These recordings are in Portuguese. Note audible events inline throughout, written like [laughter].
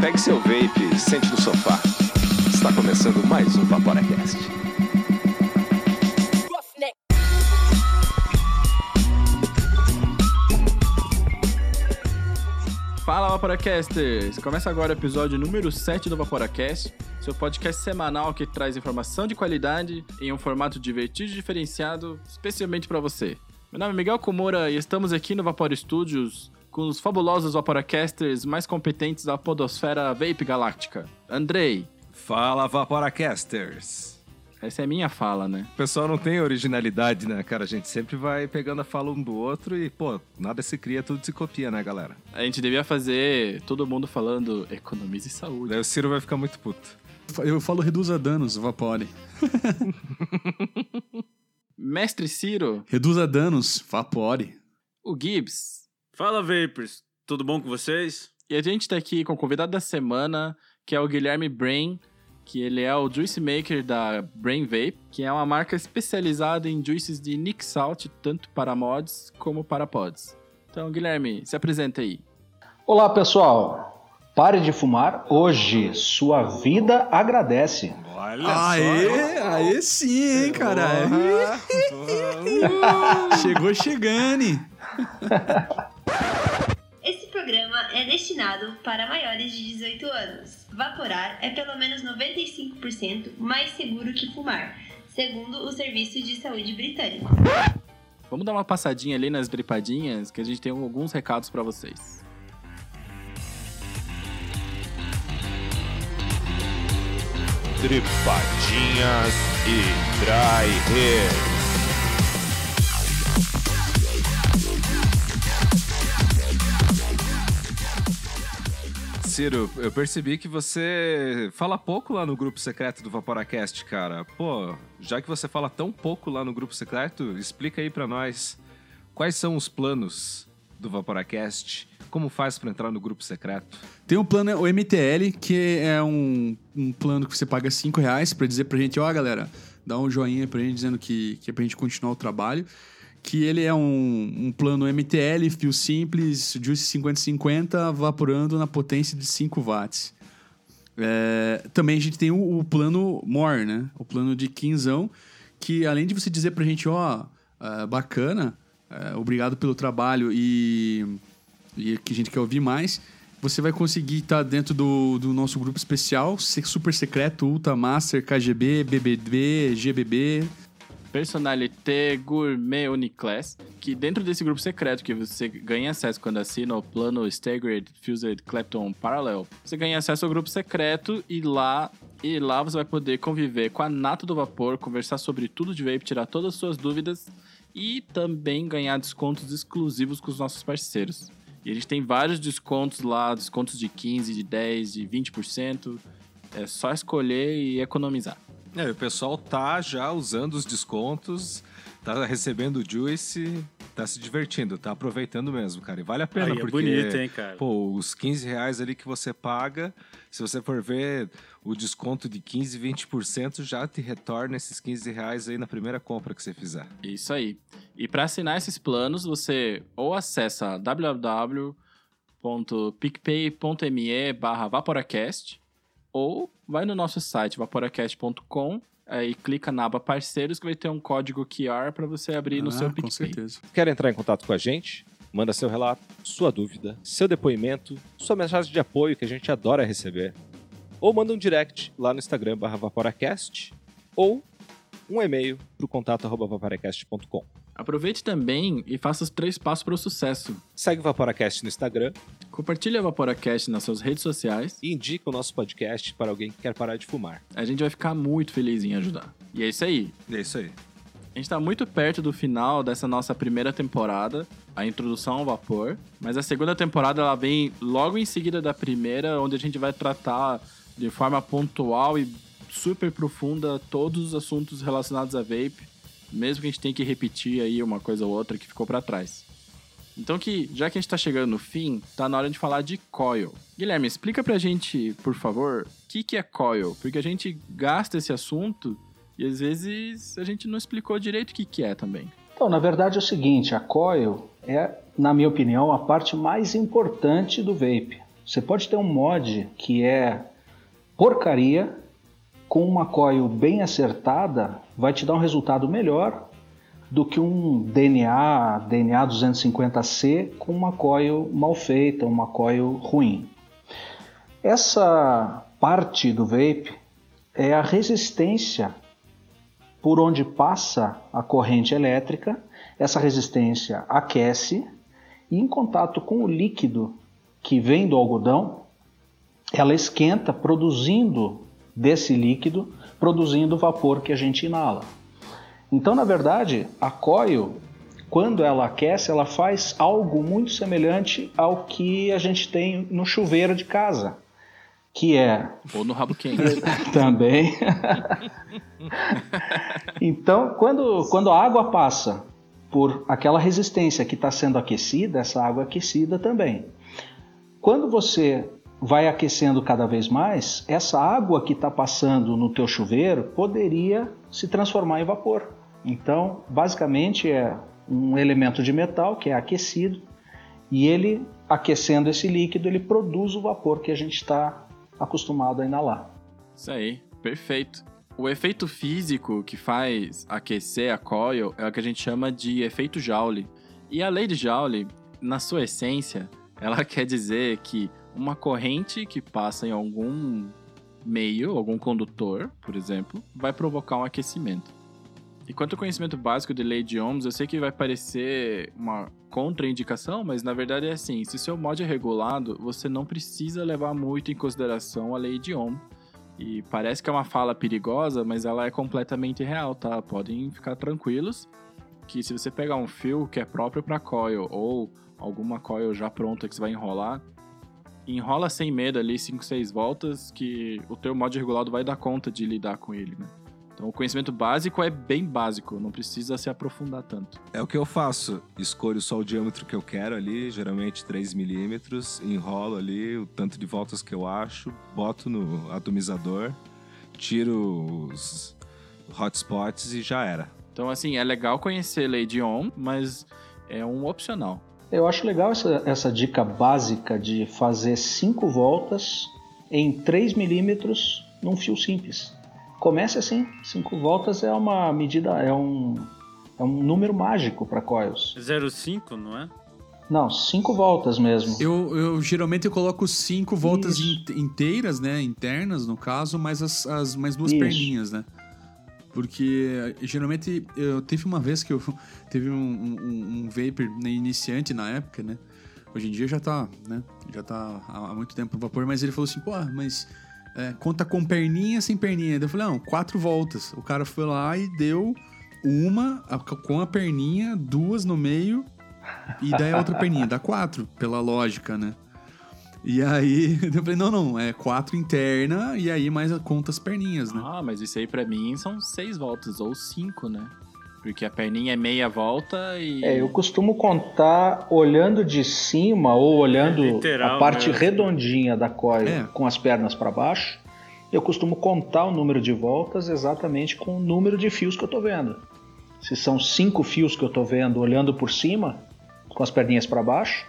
Pegue seu vape, sente no sofá. Está começando mais um Vaporacast. Fala Vaporacasters! Começa agora o episódio número 7 do Vaporacast, seu podcast semanal que traz informação de qualidade em um formato divertido e diferenciado, especialmente para você. Meu nome é Miguel Komura e estamos aqui no Vapor Studios com os fabulosos Vaporacasters mais competentes da podosfera Vape Galáctica. Andrei. Fala Vaporacasters! Essa é minha fala, né? O pessoal não tem originalidade, né, cara? A gente sempre vai pegando a fala um do outro e, pô, nada se cria, tudo se copia, né, galera? A gente devia fazer todo mundo falando economize saúde. Daí o Ciro vai ficar muito puto. Eu falo reduza danos, Vapore. [laughs] Mestre Ciro. Reduza danos, Vapore. O Gibbs. Fala, Vapers. Tudo bom com vocês? E a gente tá aqui com o convidado da semana, que é o Guilherme Brain, que ele é o juice maker da Brain Vape, que é uma marca especializada em juices de Nick Salt, tanto para mods como para pods. Então, Guilherme, se apresenta aí. Olá, pessoal. Pare de fumar hoje. Sua vida agradece. Olha Aê, aê sim, hein, cara. Chegou chegando. [laughs] É destinado para maiores de 18 anos. Vaporar é pelo menos 95% mais seguro que fumar, segundo o Serviço de Saúde Britânico. Vamos dar uma passadinha ali nas dripadinhas, que a gente tem alguns recados para vocês. Tripadinhas e Dry Hair. Ciro, eu percebi que você fala pouco lá no grupo secreto do Vaporacast, cara. Pô, já que você fala tão pouco lá no grupo secreto, explica aí pra nós quais são os planos do Vaporacast, como faz pra entrar no grupo secreto. Tem um plano, o MTL, que é um, um plano que você paga 5 reais pra dizer pra gente, ó, galera, dá um joinha pra gente dizendo que, que é pra gente continuar o trabalho. Que ele é um, um plano MTL, fio simples, Juice 5050, vaporando na potência de 5 watts. É, também a gente tem o, o plano More, né? O plano de quinzão, que além de você dizer pra gente, ó, é, bacana, é, obrigado pelo trabalho e, e que a gente quer ouvir mais, você vai conseguir estar dentro do, do nosso grupo especial, super secreto, Ultra Master, KGB, BBB, GBB. Personalité Gourmet Uniclass, que dentro desse grupo secreto que você ganha acesso quando assina o plano Staggered Fused Clapton Parallel, você ganha acesso ao grupo secreto e lá e lá você vai poder conviver com a nata do vapor, conversar sobre tudo de vape, tirar todas as suas dúvidas e também ganhar descontos exclusivos com os nossos parceiros. E a gente tem vários descontos lá, descontos de 15, de 10, de 20%. É só escolher e economizar. É, o pessoal tá já usando os descontos, tá recebendo o Juice, tá se divertindo, tá aproveitando mesmo, cara. E vale a pena, Aí, é porque... bonito, hein, cara? Pô, os 15 reais ali que você paga, se você for ver o desconto de 15, 20%, já te retorna esses 15 reais aí na primeira compra que você fizer. Isso aí. E para assinar esses planos, você ou acessa www.picpay.me barra vaporacast ou vai no nosso site vaporacast.com aí clica na aba parceiros que vai ter um código QR para você abrir no Ah, seu com PicPay. certeza. Quer entrar em contato com a gente? Manda seu relato, sua dúvida, seu depoimento, sua mensagem de apoio que a gente adora receber. Ou manda um direct lá no Instagram barra Vaporacast ou um e-mail para o contato arroba vaporacast.com. Aproveite também e faça os três passos para o sucesso. Segue o Vaporacast no Instagram Compartilhe a Vaporacast nas suas redes sociais. e indica o nosso podcast para alguém que quer parar de fumar. A gente vai ficar muito feliz em ajudar. E é isso aí. É isso aí. A gente tá muito perto do final dessa nossa primeira temporada, a introdução ao vapor, mas a segunda temporada ela vem logo em seguida da primeira, onde a gente vai tratar de forma pontual e super profunda todos os assuntos relacionados a vape, mesmo que a gente tenha que repetir aí uma coisa ou outra que ficou pra trás. Então que, já que a gente tá chegando no fim, tá na hora de falar de coil. Guilherme, explica pra gente, por favor, o que, que é coil? Porque a gente gasta esse assunto e às vezes a gente não explicou direito o que, que é também. Então, na verdade é o seguinte, a coil é, na minha opinião, a parte mais importante do vape. Você pode ter um mod que é porcaria, com uma coil bem acertada, vai te dar um resultado melhor do que um DNA, DNA 250C com uma coil mal feita, uma coil ruim. Essa parte do vape é a resistência por onde passa a corrente elétrica. Essa resistência aquece e, em contato com o líquido que vem do algodão, ela esquenta, produzindo desse líquido, produzindo o vapor que a gente inala. Então, na verdade, a coil, quando ela aquece, ela faz algo muito semelhante ao que a gente tem no chuveiro de casa, que é Ou no rabo quente. [laughs] também. então, quando, quando a água passa por aquela resistência que está sendo aquecida, essa água é aquecida também. Quando você vai aquecendo cada vez mais, essa água que está passando no teu chuveiro poderia se transformar em vapor. Então, basicamente é um elemento de metal que é aquecido e ele aquecendo esse líquido ele produz o vapor que a gente está acostumado a inalar. Isso aí, perfeito. O efeito físico que faz aquecer a coil é o que a gente chama de efeito Joule. E a lei de Joule, na sua essência, [laughs] ela quer dizer que uma corrente que passa em algum meio, algum condutor, por exemplo, vai provocar um aquecimento. E quanto ao conhecimento básico de lei de ohms, eu sei que vai parecer uma contraindicação, mas na verdade é assim: se seu mod é regulado, você não precisa levar muito em consideração a lei de Ohm. E parece que é uma fala perigosa, mas ela é completamente real, tá? Podem ficar tranquilos que se você pegar um fio que é próprio para coil ou alguma coil já pronta que você vai enrolar, enrola sem medo ali 5, 6 voltas que o teu mod regulado vai dar conta de lidar com ele, né? Então o conhecimento básico é bem básico, não precisa se aprofundar tanto. É o que eu faço. Escolho só o diâmetro que eu quero ali, geralmente 3 milímetros, enrolo ali o tanto de voltas que eu acho, boto no atomizador, tiro os hotspots e já era. Então assim, é legal conhecer de Ohm, mas é um opcional. Eu acho legal essa, essa dica básica de fazer 5 voltas em 3 milímetros num fio simples. Comece assim, 5 voltas é uma medida, é um, é um número mágico para coils. 0,5, não é? Não, 5 voltas mesmo. Eu, eu geralmente eu coloco cinco voltas in- inteiras, né? Internas, no caso, mais as, as mais duas Isso. perninhas, né? Porque geralmente eu teve uma vez que eu [laughs] teve um, um, um vapor né, iniciante na época, né? Hoje em dia já tá, né? Já tá há muito tempo no vapor, mas ele falou assim, pô, mas é, conta com perninha sem perninha. Eu falei, não, quatro voltas. O cara foi lá e deu uma com a perninha, duas no meio e daí a outra perninha, dá quatro, pela lógica, né? E aí, [laughs] eu falei, não, não, é quatro interna e aí mais conta as perninhas, né? Ah, mas isso aí pra mim são 6 voltas ou 5, né? Porque a perninha é meia volta e. É, eu costumo contar olhando de cima ou olhando É literal a parte mesmo. redondinha da coil É. com as pernas para baixo. Eu costumo contar o número de voltas exatamente com o número de fios que eu tô vendo. Se são cinco fios que eu tô vendo olhando por cima, com as perninhas para baixo,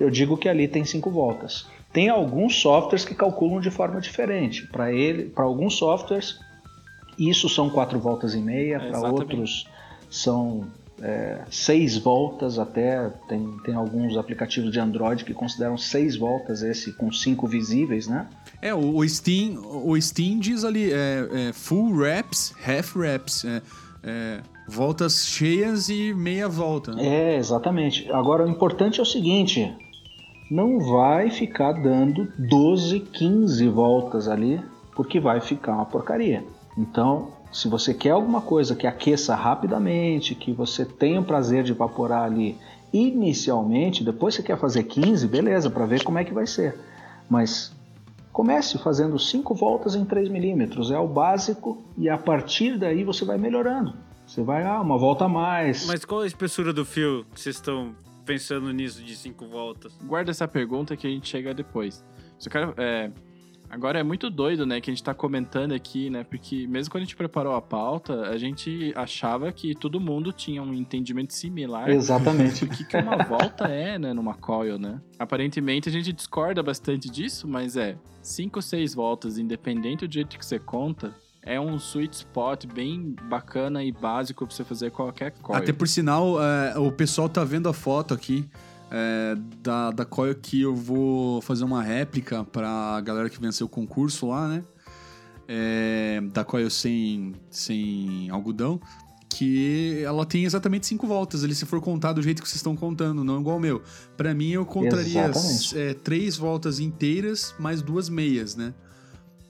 eu digo que ali tem cinco voltas. Tem alguns softwares que calculam de forma diferente. Para ele, para alguns softwares, isso são quatro voltas e meia, para Exatamente. outros são é, seis voltas até. Tem, tem alguns aplicativos de Android que consideram seis voltas esse com cinco visíveis, né? É, o, o Steam, o Steam diz ali é, é full reps, half reps, é, é, voltas cheias e meia volta. né? É, exatamente. Agora, o importante é o seguinte: não vai ficar dando 12, 15 voltas ali, porque vai ficar uma porcaria. Então, se você quer alguma coisa que aqueça rapidamente, que você tenha o prazer de evaporar ali inicialmente, depois você quer fazer 15, beleza, para ver como é que vai ser. Mas comece fazendo 5 voltas em 3 milímetros, é o básico, e a partir daí você vai melhorando. Você vai, ah, uma volta a mais. Mas qual a espessura do fio que vocês estão pensando nisso de 5 voltas? Guarda essa pergunta que a gente chega depois. Se o cara. É, Agora é muito doido, né, que a gente tá comentando aqui, né? Porque mesmo quando a gente preparou a pauta, a gente achava que todo mundo tinha um entendimento similar Exatamente. [laughs] do que, que uma volta é, né, numa coil, né? Aparentemente a gente discorda bastante disso, mas é 5 ou 6 voltas, independente do jeito que você conta, é um sweet spot bem bacana e básico pra você fazer qualquer coil. Até por sinal, é, o pessoal tá vendo a foto aqui é, da, da coil que eu vou fazer uma réplica pra galera que venceu o concurso lá, né? É, da coil sem, sem algodão. Que ela tem exatamente cinco voltas, ali, se for contar do jeito que vocês estão contando, não igual o meu. Pra mim, eu contaria é, três voltas inteiras, mais duas meias, né?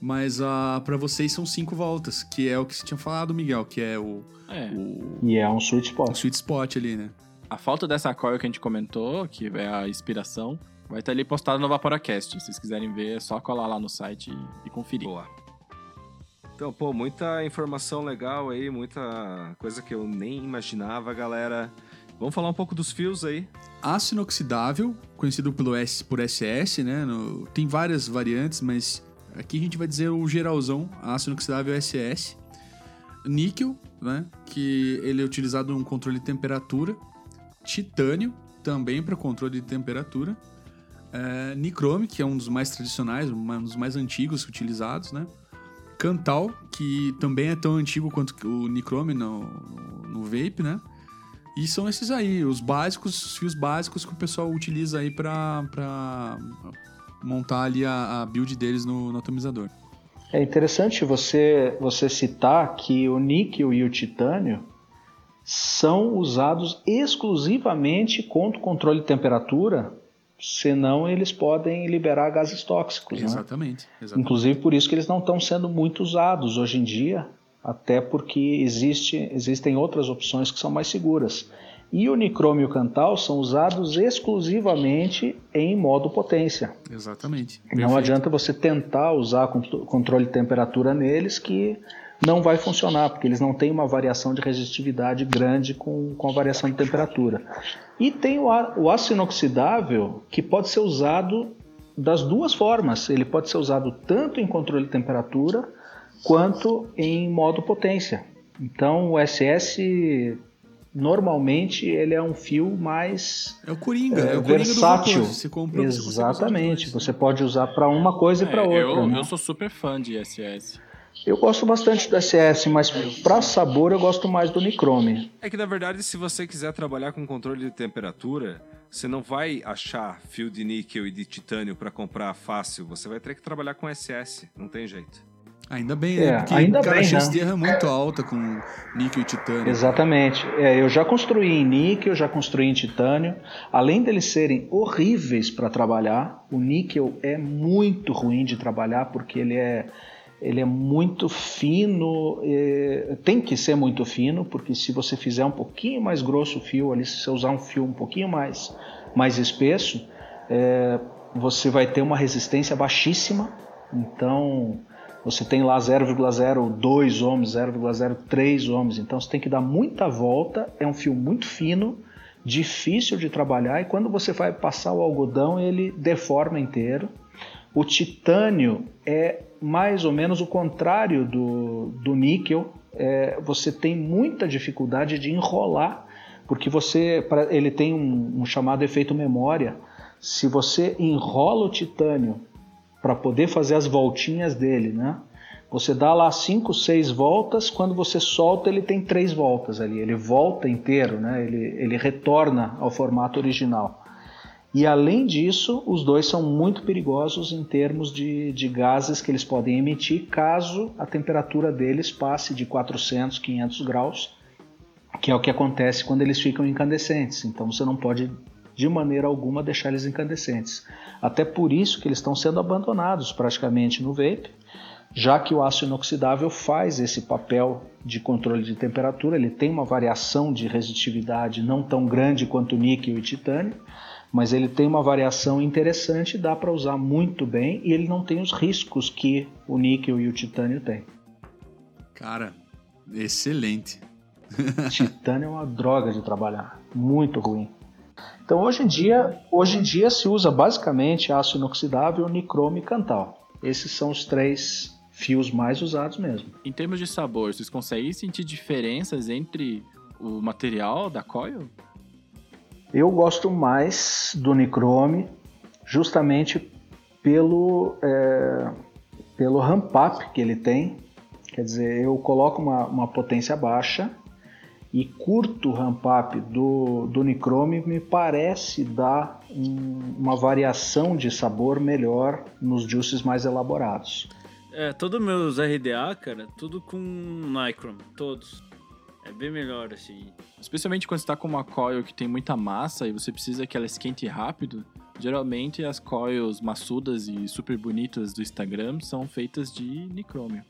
Mas ah, pra vocês são cinco voltas, que é o que você tinha falado, Miguel, que é o, É. o, E é um sweet spot. sweet spot ali, né? A falta dessa coil que a gente comentou, que é a inspiração, vai estar ali postado no Vaporacast. Se vocês quiserem ver, é só colar lá no site e, e conferir. Boa. Então, pô, muita informação legal aí, muita coisa que eu nem imaginava, galera. Vamos falar um pouco dos fios aí. Aço inoxidável, conhecido pelo S, por SS, né? No- tem várias variantes, mas aqui a gente vai dizer o geralzão, aço inoxidável SS. Níquel, né? Que ele é utilizado no controle de temperatura. Titânio, também para controle de temperatura. É, nicrome, que é um dos mais tradicionais, um dos mais antigos utilizados, né? Cantal, que também é tão antigo quanto o nicrome no, no, vape, né? E são esses aí, os básicos, os fios básicos que o pessoal utiliza aí pra montar ali a, a build deles no, no atomizador. É interessante você, você citar que o níquel e o titânio são usados exclusivamente contra o controle de temperatura, senão eles podem liberar gases tóxicos. Né? Exatamente. exatamente. Inclusive por isso que eles não estão sendo muito usados hoje em dia, até porque existe, existem outras opções que são mais seguras. E o nicrome e o cantal são usados exclusivamente em modo potência. Exatamente. Não Perfeito. adianta você tentar usar contro- controle de temperatura neles que não vai funcionar, porque eles não têm uma variação de resistividade grande com, com a variação de temperatura. E tem o, o aço inoxidável que pode ser usado das duas formas. Ele pode ser usado tanto em controle de temperatura quanto em modo potência. Então o SS normalmente ele é um fio mais É o Coringa, é, é, o Coringa versátil. do vapor. Você compra, você Exatamente. pode usar para uma coisa e para É, outra. eu, né? eu sou super fã de SS. Eu gosto bastante do SS, mas para sabor eu gosto mais do Nichrome. É que na verdade, se você quiser trabalhar com controle de temperatura, você não vai achar fio de níquel e de titânio para comprar fácil. Você vai ter que trabalhar com SS. Não tem jeito. Ainda bem, É, né? Porque ainda cara, bem, a chance né? de erro é muito alta com níquel e titânio. Exatamente. É, eu já construí em níquel, já construí em titânio. Além deles serem horríveis para trabalhar, o níquel é muito ruim de trabalhar porque ele é, ele é muito fino. é, tem que ser muito fino, porque se você fizer um pouquinho mais grosso o fio, ali, se você usar um fio um pouquinho mais, mais espesso, é, você vai ter uma resistência baixíssima. Então, você tem lá 0,02 ohms, 0,03 ohms, então você tem que dar muita volta, é um fio muito fino, difícil de trabalhar e quando você vai passar o algodão ele deforma inteiro. O titânio é mais ou menos o contrário do, do níquel, é, você tem muita dificuldade de enrolar, porque você ele tem um, um chamado efeito memória. Se você enrola o titânio para poder fazer as voltinhas dele, né? Você dá lá 5, 6 voltas, quando você solta ele tem 3 voltas ali, ele volta inteiro, né? ele, ele retorna ao formato original. E além disso, os dois são muito perigosos em termos de, de gases que eles podem emitir caso a temperatura deles passe de 400, 500 graus, que é o que acontece quando eles ficam incandescentes. Então você não pode de maneira alguma deixar eles incandescentes. Até por isso que eles estão sendo abandonados praticamente no vape, já que o aço inoxidável faz esse papel de controle de temperatura, ele tem uma variação de resistividade não tão grande quanto o níquel e titânio, mas ele tem uma variação interessante, dá para usar muito bem e ele não tem os riscos que o níquel e o titânio têm. Cara, excelente. [laughs] Titânio é uma droga de trabalhar, muito ruim. Então hoje em dia, hoje em dia se usa basicamente aço inoxidável, nicrome e cantal. Esses são os três fios mais usados mesmo. Em termos de sabor, vocês conseguem sentir diferenças entre o material da coil? Eu gosto mais do Nichrome justamente pelo, é, pelo ramp up que ele tem. Quer dizer, eu coloco uma, uma potência baixa e curto ramp up do, do Nichrome me parece dar um, uma variação de sabor melhor nos juices mais elaborados. É, todos meus RDA, cara, tudo com Nichrome, todos. É bem melhor, assim. Especialmente quando você tá com uma coil que tem muita massa e você precisa que ela esquente rápido. Geralmente as coils maçudas e super bonitas do Instagram são feitas de nicrômio.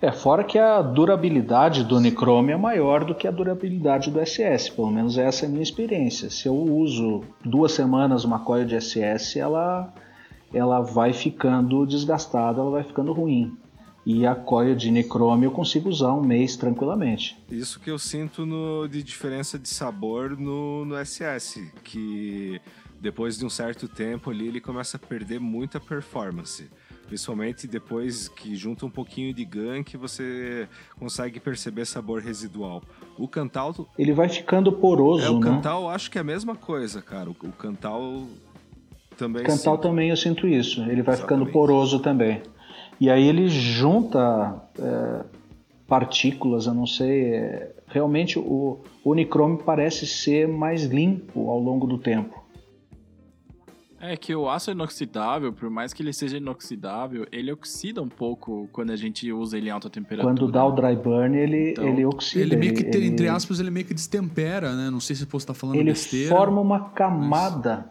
É, fora que a durabilidade do Nichrome é maior do que a durabilidade do SS, pelo menos essa é a minha experiência. Se eu uso duas semanas uma coil de SS, ela, ela vai ficando desgastada, ela vai ficando ruim. E a coil de Nichrome eu consigo usar um mês tranquilamente. Isso que eu sinto no, de diferença de sabor no, no SS, que depois de um certo tempo ali ele começa a perder muita performance. Principalmente depois que junta um pouquinho de gank, você consegue perceber sabor residual. O Cantal. Ele vai ficando poroso, É, o né? Cantal acho que é a mesma coisa, cara. O, o Cantal também. Cantal sinto. também eu sinto isso. Ele vai ficando Exatamente. poroso também. E aí ele junta é, partículas, eu não sei. é, realmente o, Nichrome parece ser mais limpo ao longo do tempo. É que o aço inoxidável, por mais que ele seja inoxidável, ele oxida um pouco quando a gente usa ele em alta temperatura. Quando dá o dry burn, ele, Então, ele oxida. Ele meio que, ele- entre aspas, ele meio que destempera, né? Não sei se você tá falando ele besteira. forma uma camada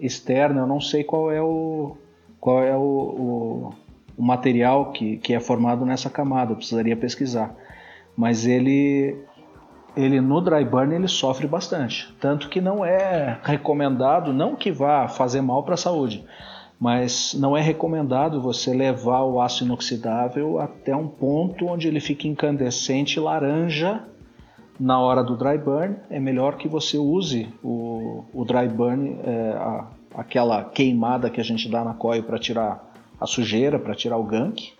externa. Eu não sei qual é o qual é o, o, o material que, que é formado nessa camada. Eu precisaria pesquisar. Mas ele ele no dry burn ele sofre bastante, tanto que não é recomendado, não que vá fazer mal para a saúde, mas não é recomendado você levar o aço inoxidável até um ponto onde ele fique incandescente laranja na hora do dry burn, é melhor que você use o, o dry burn, é, a- aquela queimada que a gente dá na coil para tirar a sujeira, para tirar o gank.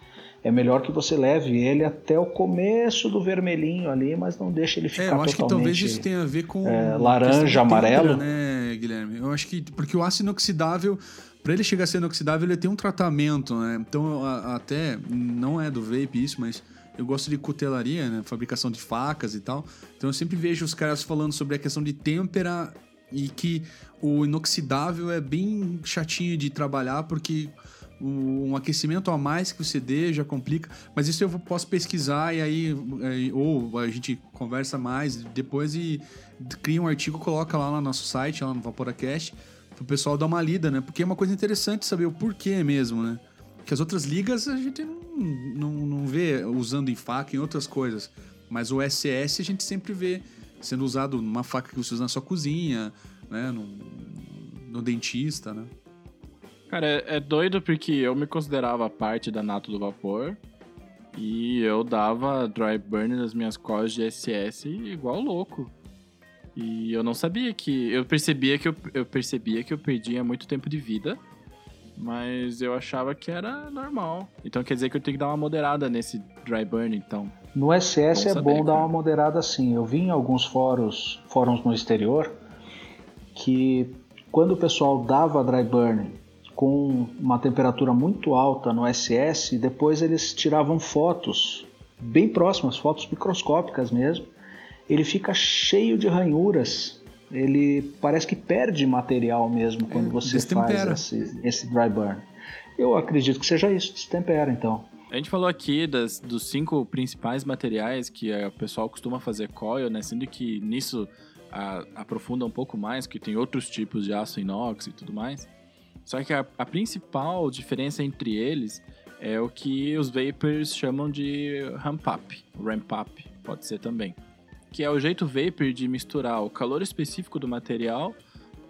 É melhor que você leve ele até o começo do vermelhinho ali, mas não deixe ele ficar É, eu acho que totalmente... talvez isso tenha a ver com é, laranja, amarelo. né, Guilherme? Eu acho que porque o aço inoxidável, para ele chegar a ser inoxidável, ele tem um tratamento, né? Então, a- até não é do vape isso, mas eu gosto de cutelaria, né? Fabricação de facas e tal. Então eu sempre vejo os caras falando sobre a questão de têmpera e que o inoxidável é bem chatinho de trabalhar porque um aquecimento a mais que você dê já complica. Mas isso eu posso pesquisar e aí, aí- ou a gente conversa mais depois e cria um artigo, coloca lá no nosso site, lá no Vaporacast, pro pessoal dar uma lida, né? Porque é uma coisa interessante saber o porquê mesmo, né? Que as outras ligas a gente não, não, não vê usando em faca, em outras coisas. Mas o SS a gente sempre vê sendo usado numa faca que você usa na sua cozinha, né? No, no dentista, né? Cara, é, é doido porque eu me considerava parte da Nato do Vapor e eu dava dry burn nas minhas coils de SS igual louco. E eu não sabia que. Eu percebia que eu, eu percebia que eu perdia muito tempo de vida, mas eu achava que era normal. Então quer dizer que eu tenho que dar uma moderada nesse dry burn, então. No SS Bom é bom dar uma moderada assim. Eu vi em alguns fóruns, fóruns no exterior que quando o pessoal dava dry burn com uma temperatura muito alta no SS, depois eles tiravam fotos bem próximas, fotos microscópicas mesmo. Ele fica cheio de ranhuras. Ele parece que perde material mesmo quando você destempera. faz esse, esse dry burn. Eu acredito que seja isso, destempera então. A gente falou aqui das, dos cinco principais materiais que eh, o pessoal costuma fazer coil, né? Sendo que nisso a- aprofunda um pouco mais, que tem outros tipos de aço inox e tudo mais. Só que a, a principal diferença entre eles é o que os vapors chamam de ramp up, ramp up, pode ser também. Que é o jeito vapor de misturar o calor específico do material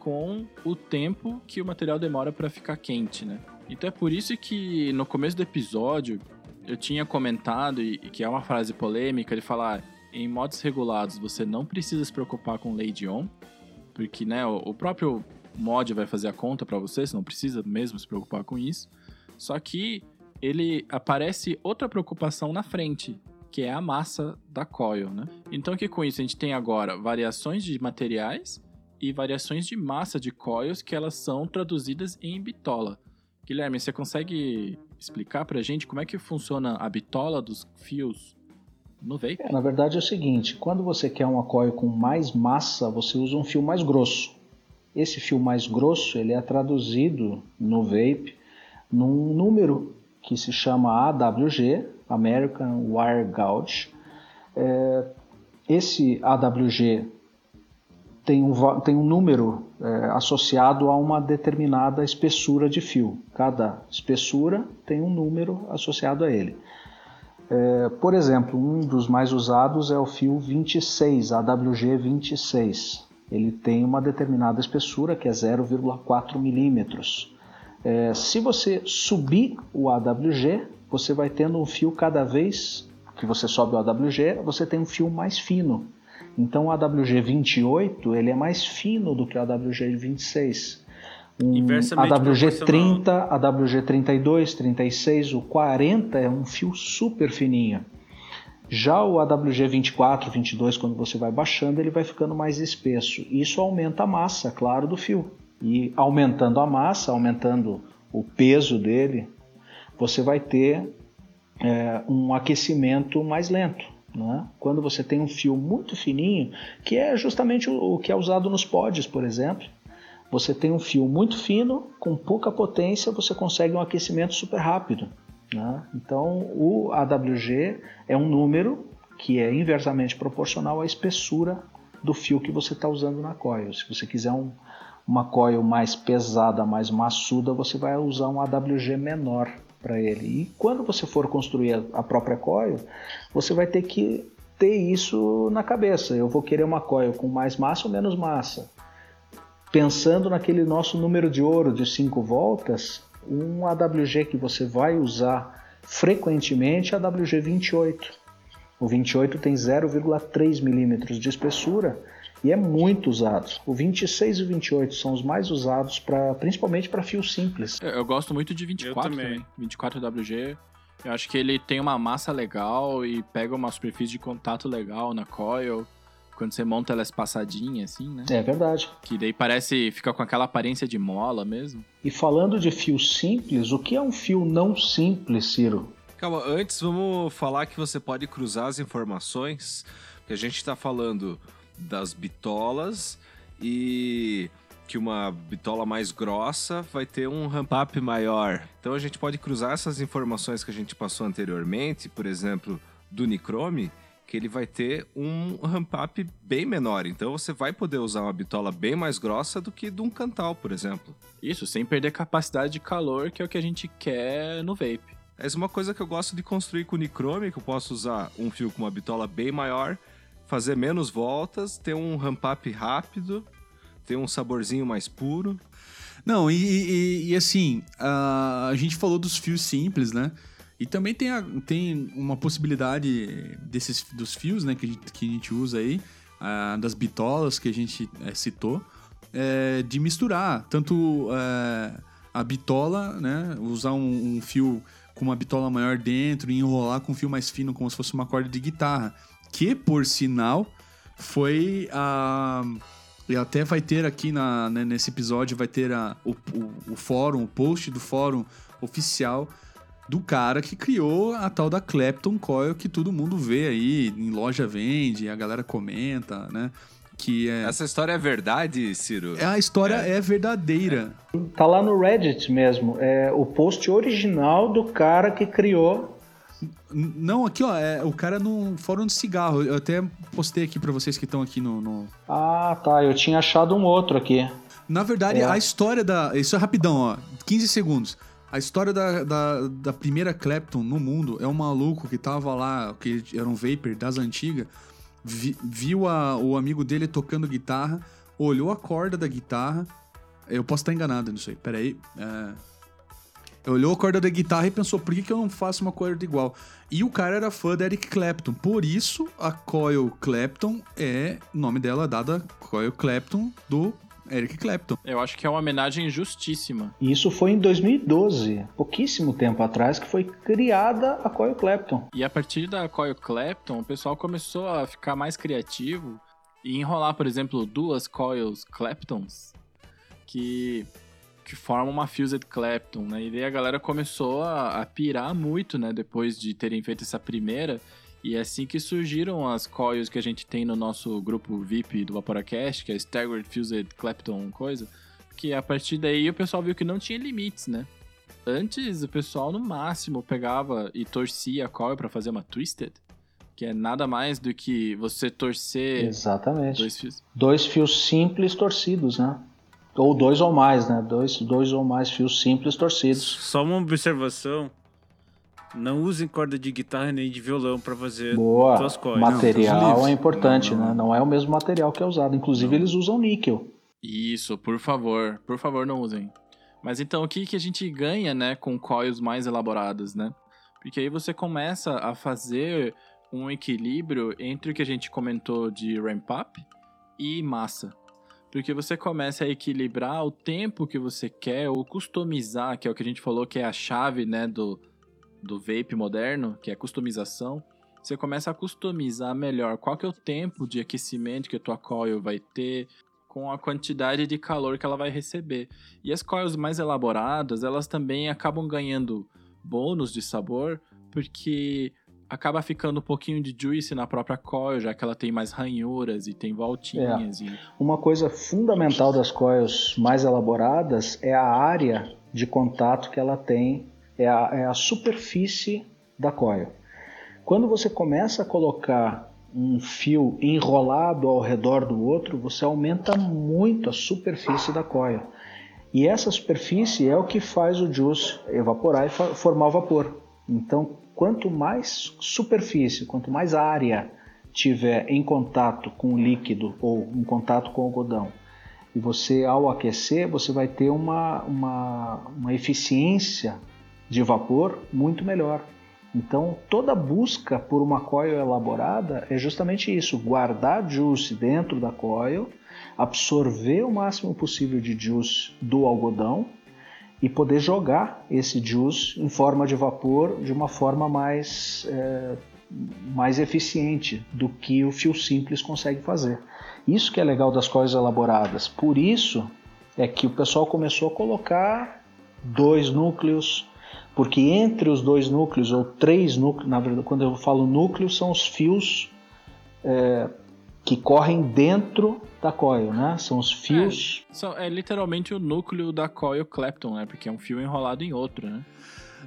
com o tempo que o material demora para ficar quente, né? Então é por isso que no começo do episódio eu tinha comentado, e, que é uma frase polêmica, de falar em modos regulados você não precisa se preocupar com lei de on, porque né, o, o mod vai fazer a conta para você, você não precisa mesmo se preocupar com isso. Só que ele aparece outra preocupação na frente, que é a massa da coil, né? Então que com isso a gente tem agora variações de materiais e variações de massa de coils que elas são traduzidas em bitola. Guilherme, você consegue explicar pra gente como é que funciona a bitola dos fios no vape? É, na verdade é o seguinte, quando você quer uma coil com mais massa, você usa um fio mais grosso. Esse fio mais grosso, ele é traduzido no vape num número que se chama AWG, American Wire Gauge. É, esse AWG tem um, tem um número é, associado a uma determinada espessura de fio. Cada espessura tem um número associado a ele. É, por exemplo, um dos mais usados é o fio 26, AWG 26. Ele tem uma determinada espessura que é 0,4 milímetros. É, se você subir o AWG, você vai tendo um fio cada vez que você sobe o AWG, você tem um fio mais fino. Então o AWG 28 ele é mais fino do que o AWG 26. Um AWG proporcional. 30, AWG 32, 36, o 40 é um fio super fininho. Já o AWG 24, 22, quando você vai baixando, ele vai ficando mais espesso. Isso aumenta a massa, claro, do fio. E aumentando a massa, aumentando o peso dele, você vai ter é, um aquecimento mais lento. Né? Quando você tem um fio muito fininho, que é justamente o, o que é usado nos pods, por exemplo, você tem um fio muito fino, com pouca potência, você consegue um aquecimento super rápido. Né? Então, o AWG é um número que é inversamente proporcional à espessura do fio que você está usando na coil. Se você quiser um, uma coil mais pesada, mais maçuda, você vai usar um AWG menor para ele. E quando você for construir a- própria coil, você vai ter que ter isso na cabeça. Eu vou querer uma coil com mais massa ou menos massa. Pensando naquele nosso número de ouro de 5 voltas, um AWG que você vai usar frequentemente é AWG 28. O 28 tem 0,3 milímetros de espessura e é muito usado. O 26 e o 28 são os mais usados pra, principalmente para fio simples. Eu, eu gosto muito de 24 Eu também. também. 24 WG. Eu acho que ele tem uma massa legal e pega uma superfície de contato legal na coil. Quando você monta ela espaçadinha, assim, né? É verdade. Que daí parece, fica com aquela aparência de mola mesmo. E falando de fio simples, o que é um fio não simples, Ciro? Calma, antes vamos falar que você pode cruzar as informações, que a gente está falando das bitolas e que uma bitola mais grossa vai ter um ramp-up maior. Então a gente pode cruzar essas informações que a gente passou anteriormente, por exemplo, do Nichrome, que ele vai ter um ramp-up bem menor. Então você vai poder usar uma bitola bem mais grossa do que de um Cantal, por exemplo. Isso, sem perder capacidade de calor, que é o que a gente quer no vape. Essa é uma coisa que eu gosto de construir com o Nichrome, que eu posso usar um fio com uma bitola bem maior, fazer menos voltas, ter um ramp-up rápido, ter um saborzinho mais puro. Não, e, e- e, assim, a, a gente falou dos fios simples, né? E também tem, a- tem uma possibilidade desses dos fios, né, que a que a gente usa aí, ah, das bitolas que a gente eh, citou, é, de misturar. Tanto eh, a bitola, né, usar um, um fio com uma bitola maior dentro e enrolar com um fio mais fino, como se fosse uma corda de guitarra, que por sinal foi a e até vai ter aqui na, né, nesse episódio, vai ter a, o, o, o fórum, o post do fórum oficial do cara que criou a tal da Clapton Coil que todo mundo vê aí, em loja vende, a galera comenta, né? Que é. Essa história é verdade, Ciro? é- A história é, verdadeira. Tá lá no Reddit mesmo. É o post original do cara que criou. Não, aqui ó, é o cara no fórum de cigarro. Eu até postei aqui pra vocês que estão aqui no- no, Ah, tá. Eu tinha achado um outro aqui. Na verdade, É. a história da. Isso é rapidão, ó. 15 segundos. A história da, da, da primeira Clapton no mundo é um maluco que tava lá, que era um vapor das antigas, vi- viu a- o amigo dele tocando guitarra, olhou a corda da guitarra. Eu posso estar enganado nisso aí, peraí. É, olhou a corda da guitarra e pensou, por que, que eu não faço uma corda igual? E o cara era fã da Eric Clapton. Por isso, a Coil Clapton é o nome dela dada Coil Clapton do Eric Clapton. Eu acho que é uma homenagem justíssima. E isso foi em 2012, pouquíssimo tempo atrás, que foi criada a Coil Clapton. E a partir da Coil Clapton, o pessoal começou a ficar mais criativo e enrolar, por exemplo, duas Coils Claptons que, que formam uma Fused Clapton, né? E daí a galera começou a, a pirar muito, né? Depois de terem feito essa primeira. E é assim que surgiram as coils que a gente tem no nosso grupo VIP do Vaporacast, que é Staggered Fused Clapton coisa, que a partir daí o pessoal viu que não tinha limites, né? Antes o pessoal no máximo pegava e torcia a coil para fazer uma Twisted, que é nada mais do que você torcer Exatamente. dois fios. Dois fios simples torcidos, né? Ou dois ou mais, né? Dois, dois ou mais fios simples torcidos. Só uma observação. Não usem corda de guitarra nem de violão pra fazer Boa. suas coils. Material livre. é importante, Não, não, né? Não é o mesmo material que é usado. Inclusive, eles usam níquel. Isso, por favor, por favor, não usem. Mas então, o que, que a gente ganha, né, com coils mais elaboradas, né? Porque aí você começa a fazer um equilíbrio entre o que a gente comentou de ramp up e massa. Porque você começa a equilibrar o tempo que você quer, ou customizar, que é o que a gente falou que é a chave, né, do, do vape moderno, que é customização. Você começa a customizar melhor qual que é o tempo de aquecimento que a tua coil vai ter, com a quantidade de calor que ela vai receber. E as coils mais elaboradas, elas também acabam ganhando bônus de sabor, porque acaba ficando um pouquinho de juice na própria coil, já que ela tem mais ranhuras e tem voltinhas. E... Uma coisa fundamental das coils mais elaboradas é a área de contato que ela tem, é a, é a superfície da coil. Quando você começa a colocar um fio enrolado ao redor do outro, você aumenta muito a superfície da coil. E essa superfície é o que faz o juice evaporar e formar o vapor. Então, quanto mais superfície, quanto mais área tiver em contato com o líquido ou em contato com o algodão, e você ao aquecer, você vai ter uma, uma, uma eficiência de vapor muito melhor. Então, toda busca por uma coil elaborada é justamente isso: guardar juice dentro da coil, absorver o máximo possível de juice do algodão e poder jogar esse juice em forma de vapor de uma forma mais, é, mais eficiente do que o fio simples consegue fazer. Isso que é legal das coils elaboradas. Por isso é que o pessoal começou a colocar dois núcleos, porque entre os dois núcleos, ou três núcleos, na verdade, quando eu falo núcleo, são os fios é, que correm dentro da coil, né? São os fios. Só- é literalmente o núcleo da coil Clapton, né? Porque é um fio enrolado em outro, né?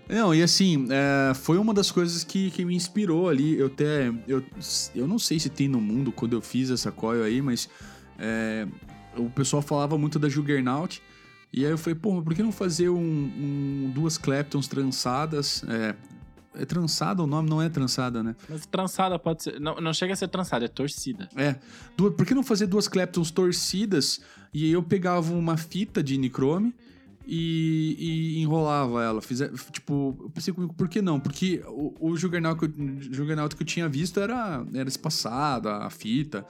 Não, e assim, é, foi uma das coisas que, que me inspirou ali. Eu até. Eu, eu não sei se tem no mundo quando eu fiz essa coil aí, mas é, o pessoal falava muito da Juggernaut. E aí eu falei, pô, mas por que não fazer um, um- duas Claptons trançadas? É, é trançada o nome? Não é trançada, né? Mas trançada pode ser. Não, não chega a ser trançada, é torcida. É. Du- por que não fazer duas Claptons torcidas e aí eu pegava uma fita de nichrome e, e enrolava ela? Fizer, tipo, eu pensei comigo, por que não? Porque o, o Juggernaut, que eu, Juggernaut que eu tinha visto era, era espaçada, a fita.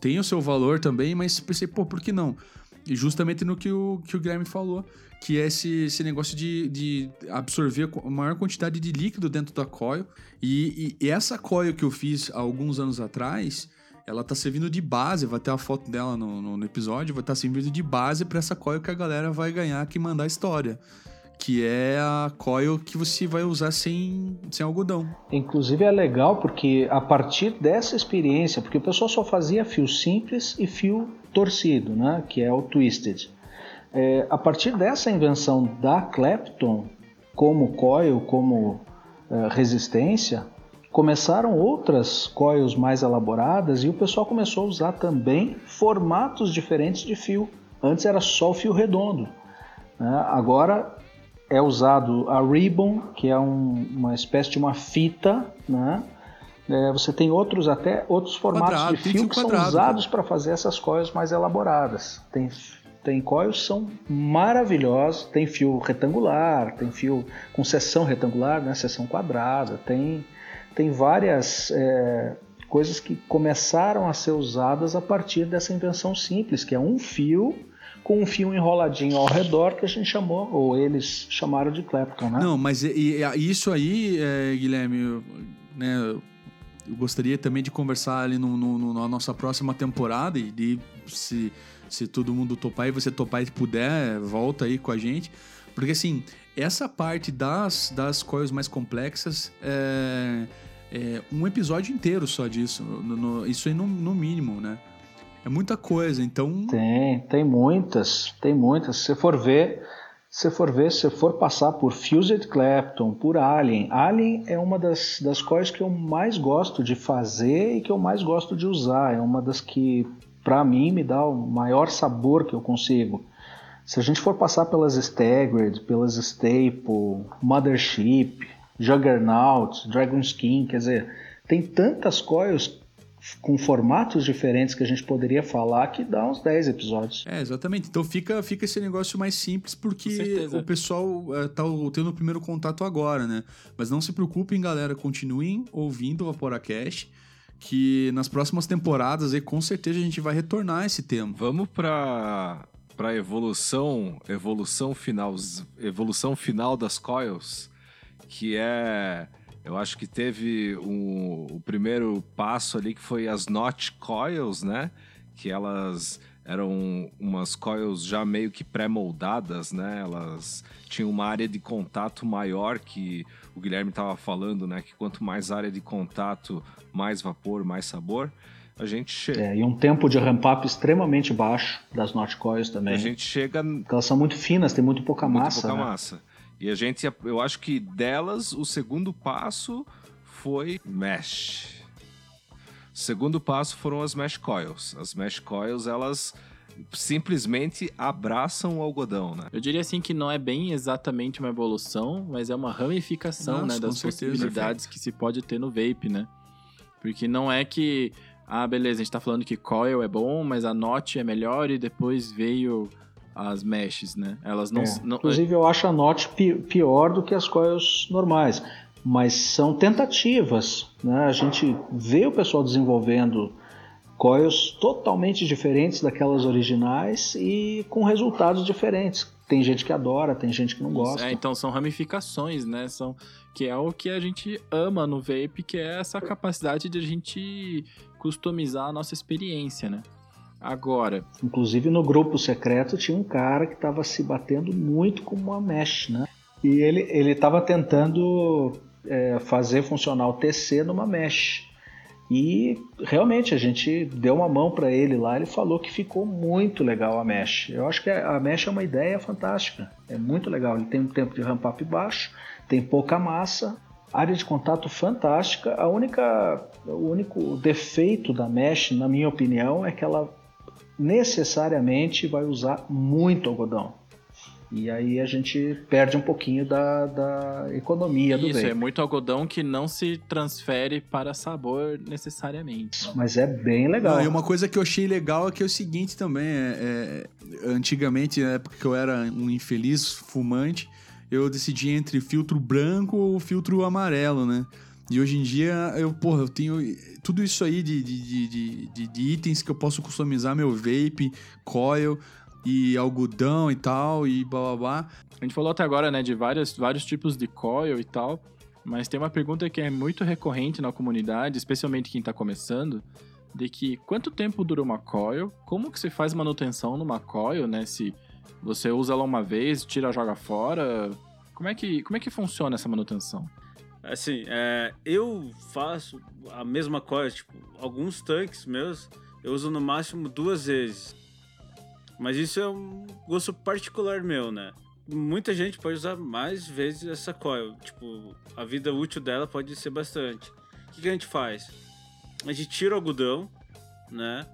Tem o seu valor também, mas pensei, pô, por que não? Justamente no que o, que o Guilherme falou, que é esse, esse negócio de, de absorver a maior quantidade de líquido dentro da coil. E, e- e essa coil que eu fiz há alguns anos atrás, ela tá servindo de base, vai ter a foto dela no, no- no episódio, vai estar servindo de base para essa coil que a galera vai ganhar que mandar história. Que é a coil que você vai usar sem, sem algodão. Inclusive é legal porque a partir dessa experiência, porque o pessoal só fazia fio simples e fio torcido, né? Que é o twisted. É, a partir dessa invenção da Clapton como coil, como eh, resistência, começaram outras coils mais elaboradas e o pessoal começou a usar também formatos diferentes de fio. Antes era só o fio redondo. né? Agora é usado a ribbon, que é um- uma espécie de uma fita, né? É, você tem outros até outros formatos Quadrado, de fio que são quadrado, usados para fazer essas coils mais elaboradas. Tem tem coils que são maravilhosos, tem fio retangular, tem fio com seção retangular, né, seção quadrada, tem tem várias é, coisas que começaram a ser usadas a partir dessa invenção simples, que é um fio com um fio enroladinho ao redor que a gente chamou, ou eles chamaram de Clapton, né? Não, mas e, e, isso aí, é, Guilherme, né, eu gostaria também de conversar ali no, no, no, na nossa próxima temporada e de, se, se todo mundo topar e você topar e puder, volta aí com a gente. Porque assim, essa parte das, das coils mais complexas é, é um episódio inteiro só disso. No, isso aí no, no mínimo, né? É muita coisa, então. Tem, tem muitas, tem muitas. Se você for ver, se for ver, se for passar por Fused Clapton, por Alien, Alien é uma das, das coisas que eu mais gosto de fazer e que eu mais gosto de usar. É uma das que, para mim, me dá o maior sabor que eu consigo. Se a gente for passar pelas Staggered, pelas Staple, Mothership, Juggernaut, Dragon Skin, quer dizer, tem tantas coils com formatos diferentes que a gente poderia falar que dá uns 10 episódios. É, exatamente. Então fica, fica esse negócio mais simples porque o pessoal é, tá tendo o primeiro contato agora, né? Mas não se preocupem, galera, continuem ouvindo o Vaporacast que nas próximas temporadas aí com certeza a gente vai retornar a esse tema. Vamos para para evolução, evolução final, evolução final das coils, que é eu acho que teve um, o primeiro passo ali que foi as Notch Coils, né? Que elas eram umas coils já meio que pré-moldadas, né? Elas tinham uma área de contato maior que o Guilherme estava falando, né? Que quanto mais área de contato, mais vapor, mais sabor. A gente chega. É, e um tempo de ramp-up extremamente baixo das Notch Coils também. A gente chega. Porque elas são muito finas, tem muito pouca muito massa. Pouca né? massa. E a gente, eu acho que delas, o segundo passo foi mesh. O segundo passo foram as mesh coils. As mesh coils, elas simplesmente abraçam o algodão, né? Eu diria assim que não é bem exatamente uma evolução, mas é uma ramificação, Nossa, né, das possibilidades que se pode ter no vape, né? Porque não é que ah, beleza, a gente tá falando que coil é bom, mas a Notch é melhor e depois veio as meshes, né? Elas não, É. não Inclusive, eu acho a pi- pior do que as coils normais. Mas são tentativas. Né? A gente vê o pessoal desenvolvendo coils totalmente diferentes daquelas originais e com resultados diferentes. Tem gente que adora, tem gente que não gosta. É, então são ramificações, né? São, que é o que a gente ama no vape, que é essa capacidade de a gente customizar a nossa experiência, né? Agora, Inclusive no grupo secreto tinha um cara que estava se batendo muito com uma mesh, né? E ele ele estava tentando é, fazer funcionar o TC numa mesh. E realmente a gente deu uma mão para ele lá, ele falou que ficou muito legal a mesh. Eu acho que a mesh é uma ideia fantástica, é muito legal. Ele tem um tempo de ramp up baixo, tem pouca massa, área de contato fantástica. A única, o único defeito da mesh, na minha opinião, é que ela necessariamente vai usar muito algodão. E aí a gente perde um pouquinho da, da economia do isso é muito algodão que não se transfere para sabor necessariamente. Mas é bem legal. Não, e uma coisa que eu achei legal é que é o seguinte também, é, é, antigamente, na época que eu era um infeliz fumante, eu decidi entre filtro branco ou filtro amarelo, né? E hoje em dia, eu, porra, eu tenho tudo isso aí de, de, de, de, de- itens que eu posso customizar meu vape, coil e algodão e tal, e blá blá blá. A gente falou até agora, né, de vários, vários tipos de coil e tal, mas tem uma pergunta que é muito recorrente na comunidade, especialmente quem tá começando, de que quanto tempo dura uma coil, como que você faz manutenção numa coil, né, se você usa ela uma vez, tira, joga fora, como é que, como é que funciona essa manutenção? Assim, é, eu faço a mesma coisa, tipo, alguns tanques meus eu uso no máximo duas vezes. Mas isso é um gosto particular meu, né? Muita gente pode usar mais vezes essa coil. Tipo, a vida útil dela pode ser bastante. O que, que a gente faz? A gente tira o algodão, né?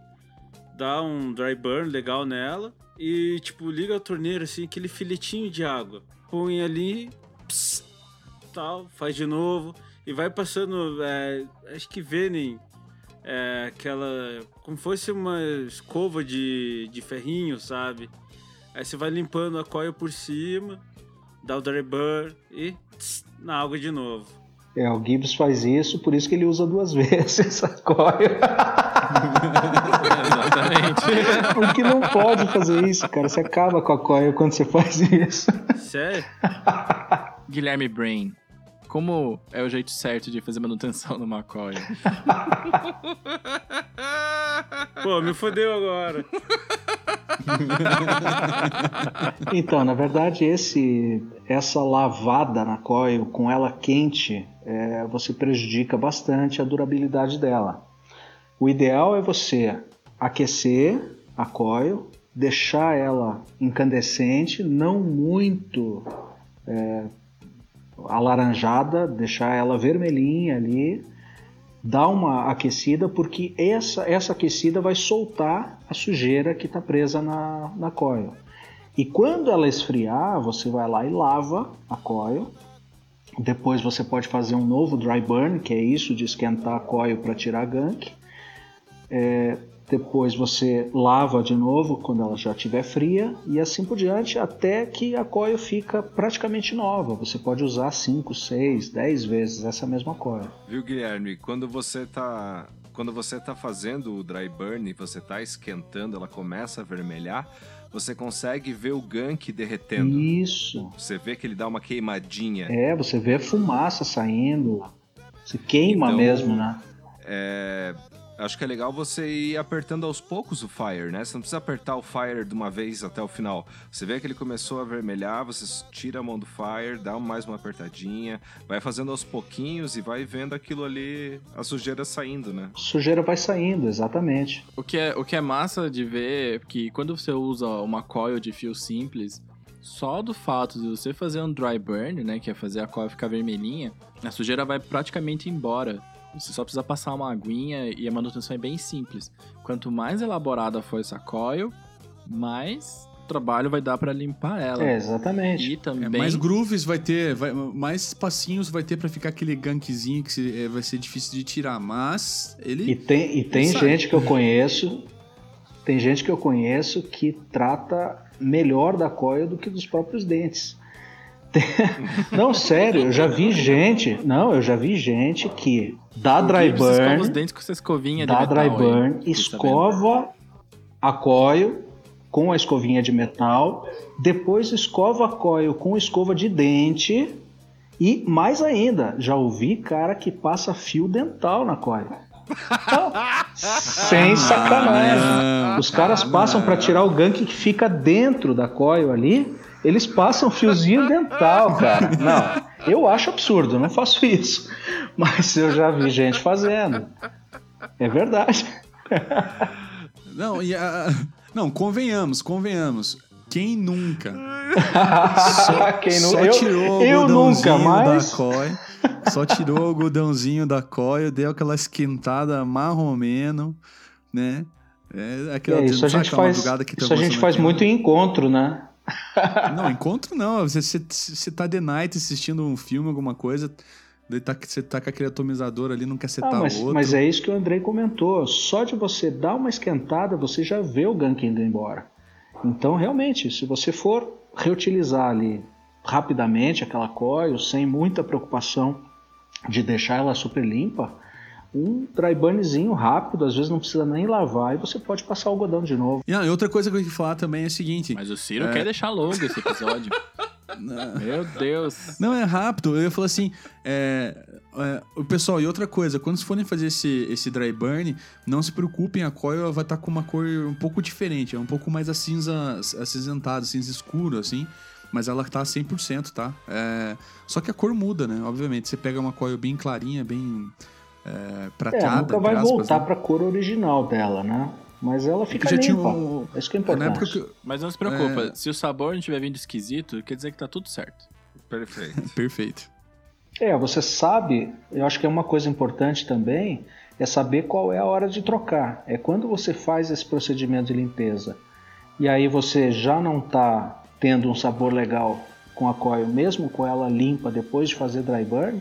Dá um dry burn legal nela e, tipo, liga a torneira assim, aquele filetinho de água. Põe ali, tal, faz de novo e vai passando, é, acho que Venem, é, aquela, como fosse uma escova de, de ferrinho, sabe? Aí você vai limpando a coil por cima, dá o dry burn e tss, na água de novo. É, o Gibbs faz isso, por isso que ele usa duas [laughs] vezes a coil. Exatamente. [laughs] Porque não pode fazer isso, cara. Você acaba com a coil quando você faz isso. Sério? [laughs] Guilherme Brain. Como é o jeito certo de fazer manutenção no McCoy? [laughs] Pô, me fodeu agora. [laughs] Então, na verdade, esse, essa lavada na coil com ela quente, é, você prejudica bastante a durabilidade dela. O ideal é você aquecer a coil, deixar ela incandescente, não muito é, alaranjada, deixar ela vermelhinha ali, dar uma aquecida, porque essa, essa aquecida vai soltar a sujeira que está presa na, na coil. E quando ela esfriar, você vai lá e lava a coil. Depois você pode fazer um novo dry burn, que é isso de esquentar a coil para tirar gunk. É, depois você lava de novo quando ela já estiver fria e assim por diante até que a coil fica praticamente nova. Você pode usar 5, 6, 10 vezes essa mesma coil. Viu, Guilherme? Quando você tá. Quando você tá fazendo o dry burn, você tá esquentando, ela começa a vermelhar, você consegue ver o gank derretendo. Isso. Você vê que ele dá uma queimadinha. É, você vê a fumaça saindo. Se queima Então, mesmo, né? É, acho que é legal você ir apertando aos poucos o fire, né? Você não precisa apertar o fire de uma vez até o final. Você vê que ele começou a vermelhar, você tira a mão do fire, dá mais uma apertadinha, vai fazendo aos pouquinhos e vai vendo aquilo ali, a sujeira saindo, né? Sujeira vai saindo, exatamente. O que, é, o que é massa de ver é que quando você usa uma coil de fio simples, só do fato de você fazer um dry burn, né, que é fazer a coil ficar vermelhinha, a sujeira vai praticamente embora. Você só precisa passar uma aguinha e a manutenção é bem simples. Quanto mais elaborada for essa coil, mais trabalho vai dar pra limpar ela. É, exatamente. E É, também mais grooves vai ter, vai- mais espacinhos vai ter pra ficar aquele gankzinho que se- é, vai ser difícil de tirar, mas ele E tem, e tem gente que eu conheço, tem gente que eu conheço que trata melhor da coil do que dos próprios dentes. [laughs] Não, sério, eu já vi gente, não, eu já vi gente que dá dry Gibbs escova os burn, dentes com essa escovinha de dá metal dry aí. burn, sabendo. escova a coil com a escovinha de metal, depois escova a coil com escova de dente e mais ainda, já ouvi cara que passa fio dental na coil. Então, [laughs] sem sacanagem. não, Os caras passam para tirar o gank que fica dentro da coil ali, eles passam fiozinho dental, cara. Não, eu acho absurdo, não faço isso. Mas eu já vi gente fazendo. É verdade. Não, e a- não, convenhamos, convenhamos. Quem nunca? Só, [laughs] Quem nu- só eu- tirou o eu nunca, algodãozinho mas- da coil, só tirou o algodãozinho da coil, deu aquela esquentada marromeno, né? É, aquela, É, isso a gente faz, que tá isso a gente faz muito em encontro, né? Não, encontro não. Você, você, você tá de night assistindo um filme, alguma coisa, daí tá, você tá com aquele atomizador ali, não quer Ah, setar mas, outro. mas é isso que o Andrei comentou. Só de você dar uma esquentada, você já vê o gank indo embora. Então, realmente, se você for reutilizar ali rapidamente aquela coil, sem muita preocupação de deixar ela super limpa, um dry burnzinho rápido, às vezes não precisa nem lavar, e você pode passar o algodão de novo. E, não, e outra coisa que eu queria falar também é o seguinte. Mas o Ciro É. quer deixar longo esse episódio. [laughs] Meu Deus. Não, é rápido. Eu ia falar assim, é, é, o pessoal, e outra coisa, quando vocês forem fazer esse, esse dry burn, não se preocupem, a coil vai estar com uma cor um pouco diferente, é um pouco mais a cinza acinzentada, cinza escuro, assim, mas ela tá 100%, tá? É, só que a cor muda, né? Obviamente, você pega uma coil bem clarinha, bem é, É, prateada, nunca vai aspas, voltar né? para a cor original dela, né? Mas ela fica já limpa. tinha um- Isso que é importante. que... Mas não se preocupa, se o sabor não estiver vindo esquisito, quer dizer que tá tudo certo. Perfeito. [laughs] Perfeito. É, você sabe, eu acho que é uma coisa importante também, é saber qual é a hora de trocar. É quando você faz esse procedimento de limpeza e aí você já não está tendo um sabor legal com a coil, mesmo com ela limpa depois de fazer dry burn,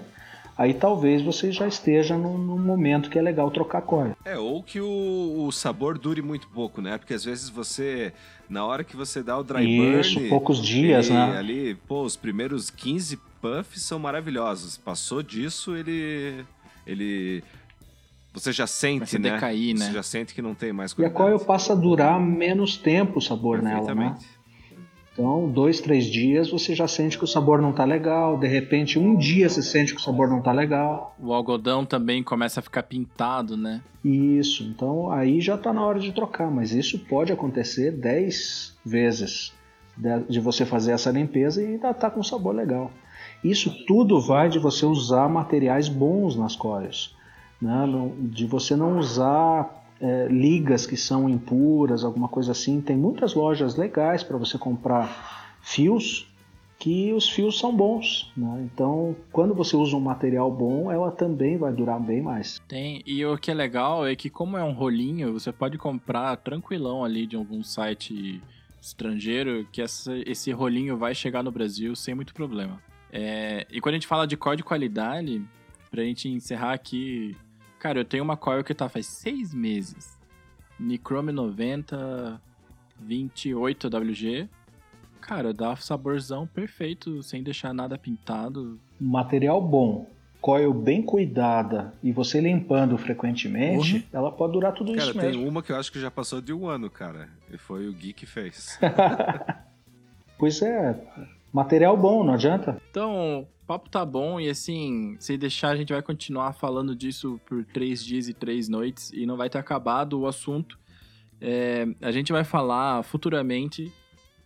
aí talvez você já esteja num, num momento que é legal trocar coil. É, ou que o, o sabor dure muito pouco, né? Porque às vezes você, na hora que você dá o dry Isso, burn... poucos dias, ele- né? Ali, pô, os primeiros 15 puffs são maravilhosos. Passou disso, ele... ele você já sente, né? decair, né? Você já sente que não tem mais E a qualidade. coil passa a durar menos tempo o sabor nela, né? Então, dois, três dias você já sente que o sabor não tá legal. De repente, um dia você sente que o sabor não tá legal. O algodão também começa a ficar pintado, né? Isso. Então, aí já tá na hora de trocar. Mas isso pode acontecer 10 vezes de, de você fazer essa limpeza e ainda tá com sabor legal. Isso tudo vai de você usar materiais bons nas coils. Né? De você não usar é, ligas que são impuras, alguma coisa assim. Tem muitas lojas legais para você comprar fios que os fios são bons. Né? Então, quando você usa um material bom, ela também vai durar bem mais. Tem. E o que é legal é que, como é um rolinho, você pode comprar tranquilão ali de algum site estrangeiro, que essa- esse rolinho vai chegar no Brasil sem muito problema. É, e quando a gente fala de de qualidade, pra gente encerrar aqui. Cara, eu tenho uma coil que tá faz seis meses. Nichrome 90 28 WG. Cara, dá saborzão perfeito, sem deixar nada pintado. material bom, coil bem cuidada e você limpando frequentemente, ela pode durar tudo Cara, isso tem mesmo. uma que eu acho que já passou de um ano, cara. E foi o Gui que fez. [laughs] Pois é, material bom, não adianta. Então, papo tá bom e assim, se deixar a gente vai continuar falando disso por três dias e três noites e não vai ter acabado o assunto. É, a gente vai falar futuramente,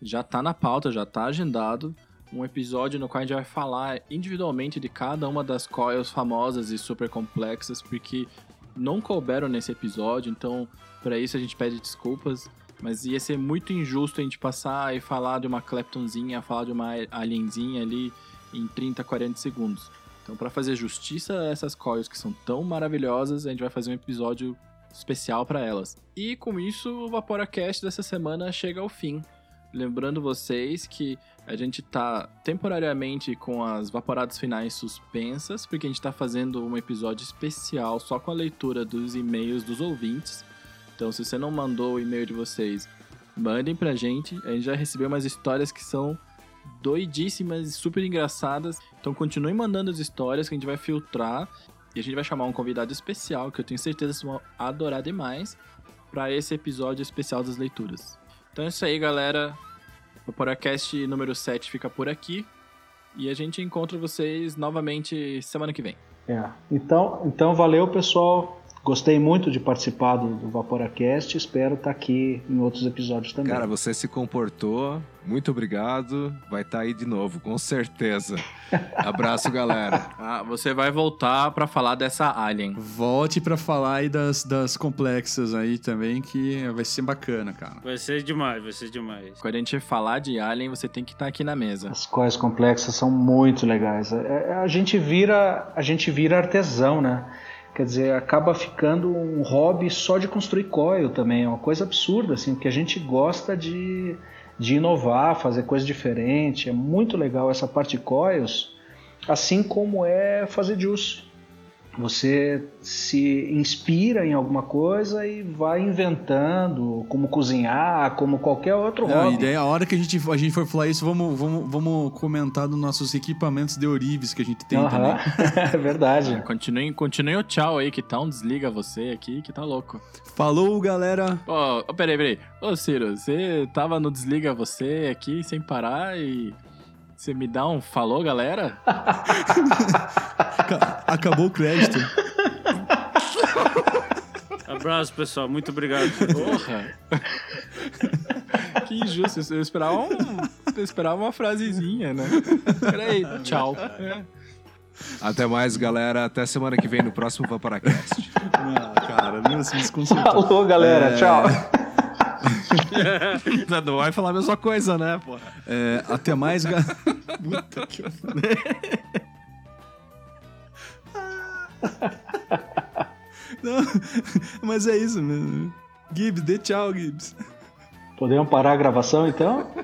já tá na pauta, já tá agendado, um episódio no qual a gente vai falar individualmente de cada uma das coils famosas e super complexas, porque não couberam nesse episódio, então para isso a gente pede desculpas. Mas ia ser muito injusto a gente passar e falar de uma Kleptonzinha, falar de uma Alienzinha ali em 30, 40 segundos. Então, para fazer justiça a essas coils que são tão maravilhosas, a gente vai fazer um episódio especial para elas. E com isso, o VaporaCast dessa semana chega ao fim. Lembrando vocês que a gente tá temporariamente com as vaporadas finais suspensas, porque a gente tá fazendo um episódio especial só com a leitura dos e-mails dos ouvintes. Então, se você não mandou o e-mail de vocês, mandem pra gente. A gente já recebeu umas histórias que são doidíssimas e super engraçadas. Então, continuem mandando as histórias que a gente vai filtrar. E a gente vai chamar um convidado especial, que eu tenho certeza vocês vão adorar demais, para esse episódio especial das leituras. Então é isso aí, galera. O podcast número 7 fica por aqui. E a gente encontra vocês novamente semana que vem. É. Então, então valeu, pessoal. Gostei muito de participar do, do VaporaCast. Espero estar aqui em outros episódios também. Cara, você se comportou. Muito obrigado. Vai estar aí de novo, com certeza. [laughs] Abraço, galera. Ah, você vai voltar para falar dessa Alien. Volte pra falar aí das, das complexas aí também, que vai ser bacana, cara. Vai ser demais, vai ser demais. Quando a gente falar de Alien, você tem que estar aqui na mesa. As coisas complexas são muito legais. É- é- a gente vira, a gente vira artesão, né? Quer dizer, acaba ficando um hobby só de construir coil também. É uma coisa absurda, assim, porque a gente gosta de, de inovar, fazer coisa diferente. É muito legal essa parte de coils, assim como é fazer juice. Você se inspira em alguma coisa e vai inventando como cozinhar, como qualquer outro Não, hobby. e daí a hora que a gente, a gente for falar isso, vamos, vamos, vamos comentar dos nossos equipamentos de Orives que a gente tem também. [laughs] é verdade. Continue, continue o tchau aí, que tá um desliga você aqui, que tá louco. Falou, galera! Ô, oh, peraí, peraí. Ô, Ciro, você tava no desliga você aqui sem parar e. Você me dá um falou, galera? [laughs] Ca- Acabou o crédito. Abraço, pessoal. Muito obrigado. Porra! que injusto. Eu esperava, um, eu esperava uma frasezinha, né? Peraí, tchau. É. Até mais, galera. Até semana que vem no próximo Vaporacast. Ah, cara, não se desconcertar. Falou, galera. É. Tchau. Não vai falar a mesma coisa, né, pô? É, até mais, ga... Puta que [laughs] Não, mas é isso mesmo. Gibbs, dê tchau, Gibbs. Podemos parar a gravação então? [laughs]